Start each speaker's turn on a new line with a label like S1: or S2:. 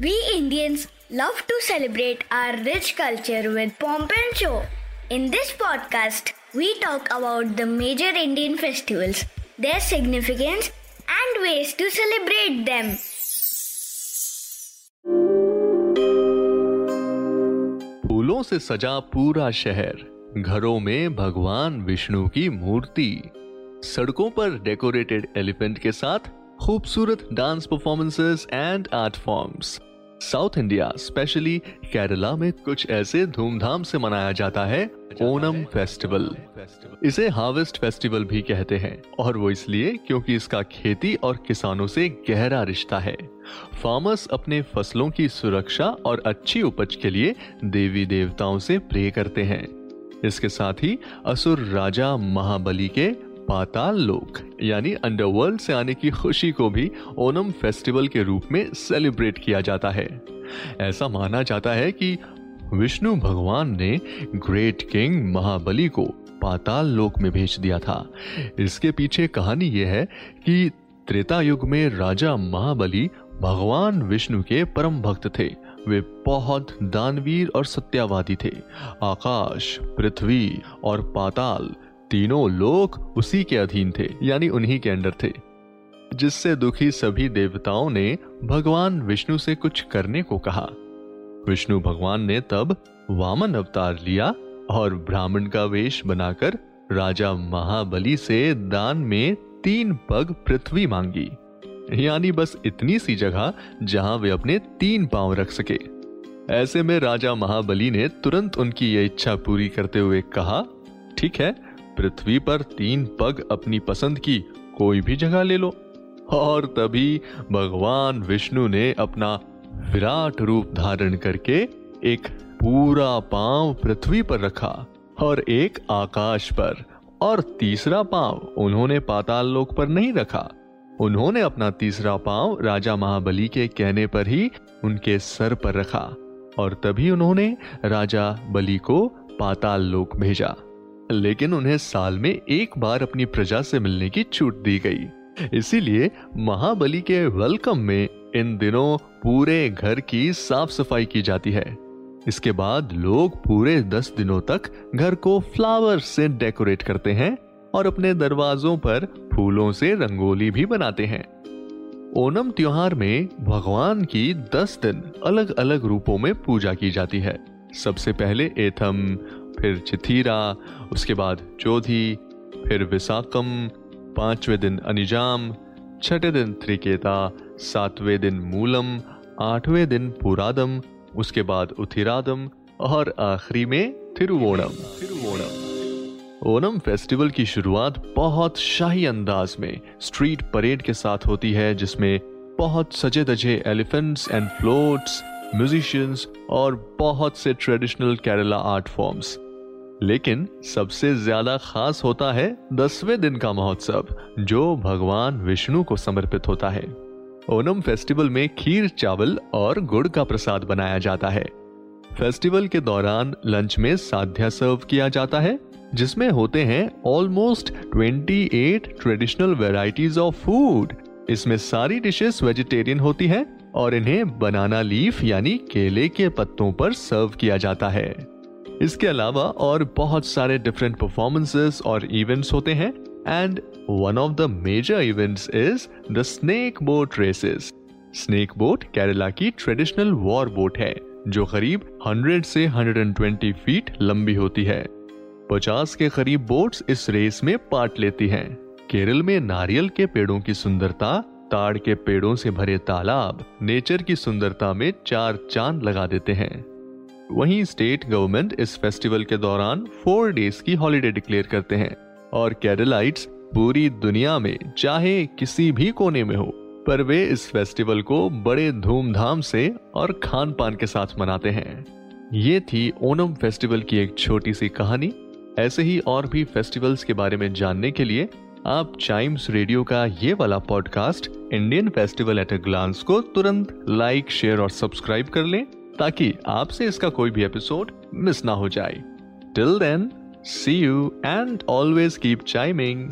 S1: We Indians love to celebrate our rich culture with pomp and show. In this podcast, we talk about the major Indian festivals, their significance, and ways to celebrate them.
S2: फूलों से सजा पूरा शहर घरों में भगवान विष्णु की मूर्ति सड़कों पर डेकोरेटेड एलिफेंट के साथ खूबसूरत dance performances and art forms south India specially Kerala में कुछ ऐसे धूमधाम से मनाया जाता है ओनम फेस्टिवल इसे हार्वेस्ट फेस्टिवल भी कहते हैं, और वो इसलिए क्योंकि इसका खेती और किसानों से गहरा रिश्ता है। फार्मर्स अपने फ़सलों की सुरक्षा और अच्छी उपज के लिए देवी देवताओं से प्रे करते हैं। इसके साथ ही असुर राजा महाबली के पाताल लोक यानी अंडरवर्ल्ड से आने की खुशी को भी ओनम फेस्टिवल के रूप में सेलिब्रेट किया जाता है। ऐसा माना जाता है कि विष्णु भगवान ने ग्रेट किंग महाबली को पाताल लोक में भेज दिया था। इसके पीछे कहानी यह है कि त्रेता युग में राजा महाबली भगवान विष्णु के परम भक्त थे। वे बहुत दानवीर और सत्यावादी थे। आकाश, पृथ्वी और पाताल तीनों लोक उसी के अधीन थे, यानी उन्हीं के अंडर थे, जिससे दुखी सभी देवताओं ने भगवान विष्णु से कुछ करने को कहा। विष्णु भगवान ने तब वामन अवतार लिया और ब्राह्मण का वेश बनाकर राजा महाबली से दान में तीन पग पृथ्वी मांगी। यानी बस इतनी सी जगह जहाँ वे अपने तीन पाँव रख सके। ऐसे में राजा महाबली ने तुरंत उनकी यह इच्छा पूरी करते हुए कहा, ठीक है पृथ्वी पर तीन पग अपनी पसंद की कोई भी जगह ले लो। और तभी भगवान विष्णु ने अपना विराट रूप धारण करके एक पूरा पाँव पृथ्वी पर रखा और एक आकाश पर और तीसरा पाँव उन्होंने पाताल लोक पर नहीं रखा। उन्होंने अपना तीसरा पाँव राजा महाबली के कहने पर ही उनके सर पर रखा और तभी उन्होंने राजा बलि को पाताल लोक भेजा। लेकिन उन्हें साल में एक बार अपनी प्रजा से मिलने की छूट दी गई। इसीलिए महाबली के वेलकम में इन दिनों पूरे घर की साफ़ सफ़ाई की जाती है। इसके बाद लोग पूरे दस दिनों तक घर को फ्लावर से डेकोरेट करते हैं और अपने दरवाजों पर फूलों से रंगोली भी बनाते हैं। ओनम त्योहार में भगवान की दस दिन अलग अलग रूपों में पूजा की जाती है। सबसे पहले एथम फिर चिथीरा, उसके बाद चौधी, फिर विसाकम, पाँचवें दिन अनिजाम, छठे दिन त्रिकेता, सातवें दिन मूलम, आठवें दिन पुरादम, उसके बाद उथिरादम और आखिरी में थिरुवोणम थिरुवोणम ओनम फेस्टिवल की शुरुआत बहुत शाही अंदाज में स्ट्रीट परेड के साथ होती है, जिसमें बहुत सजे दजे एलिफेंट्स एंड फ्लोट्स, म्यूजिशियंस और बहुत से ट्रेडिशनल केरला आर्ट फॉर्म्स। लेकिन सबसे ज़्यादा खास होता है दसवें दिन का महोत्सव, जो भगवान विष्णु को समर्पित होता है। ओनम फेस्टिवल में खीर, चावल और गुड़ का प्रसाद बनाया जाता है। फेस्टिवल के दौरान लंच में साध्या सर्व किया जाता है, जिसमें होते हैं almost 28 traditional varieties of food इसमें सारी डिशेस वेजिटेरियन होती हैं और इन्हें बनाना लीफ यानी केले के पत्तों पर सर्व किया जाता है। इसके अलावा और बहुत सारे डिफरेंट परफॉर्मेंसेस और इवेंट्स होते हैं and one of the major events is the snake boat races snake boat Kerala की ट्रेडिशनल वॉर बोट है, जो करीब 100 से 120 फीट लंबी होती है। 50 के करीब बोट्स इस रेस में पार्ट लेती हैं। केरल में नारियल के पेड़ों की सुंदरता, ताड़ के पेड़ों से भरे तालाब नेचर की सुंदरता में चार चाँद लगा देते हैं। वहीं स्टेट गवर्नमेंट इस फेस्टिवल के दौरान फोर डेज़ की हॉलीडे डिक्लेयर करते हैं। और कैरलाइट्स पूरी दुनिया में, चाहे किसी भी कोने में हो, पर वे इस फेस्टिवल को बड़े धूमधाम से और खान पान के साथ मनाते हैं। ये थी ओनम फेस्टिवल की एक छोटी सी कहानी। ऐसे ही और भी फेस्टिवल्स के बारे में जानने के लिए, आप चाइम्स रेडियो का ये वाला podcast Indian festival at a glance को तुरंत लाइक शेयर और सब्सक्राइब कर लें। ताकि आपसे इसका कोई भी एपिसोड मिस ना हो जाए। Till then see you and always keep chiming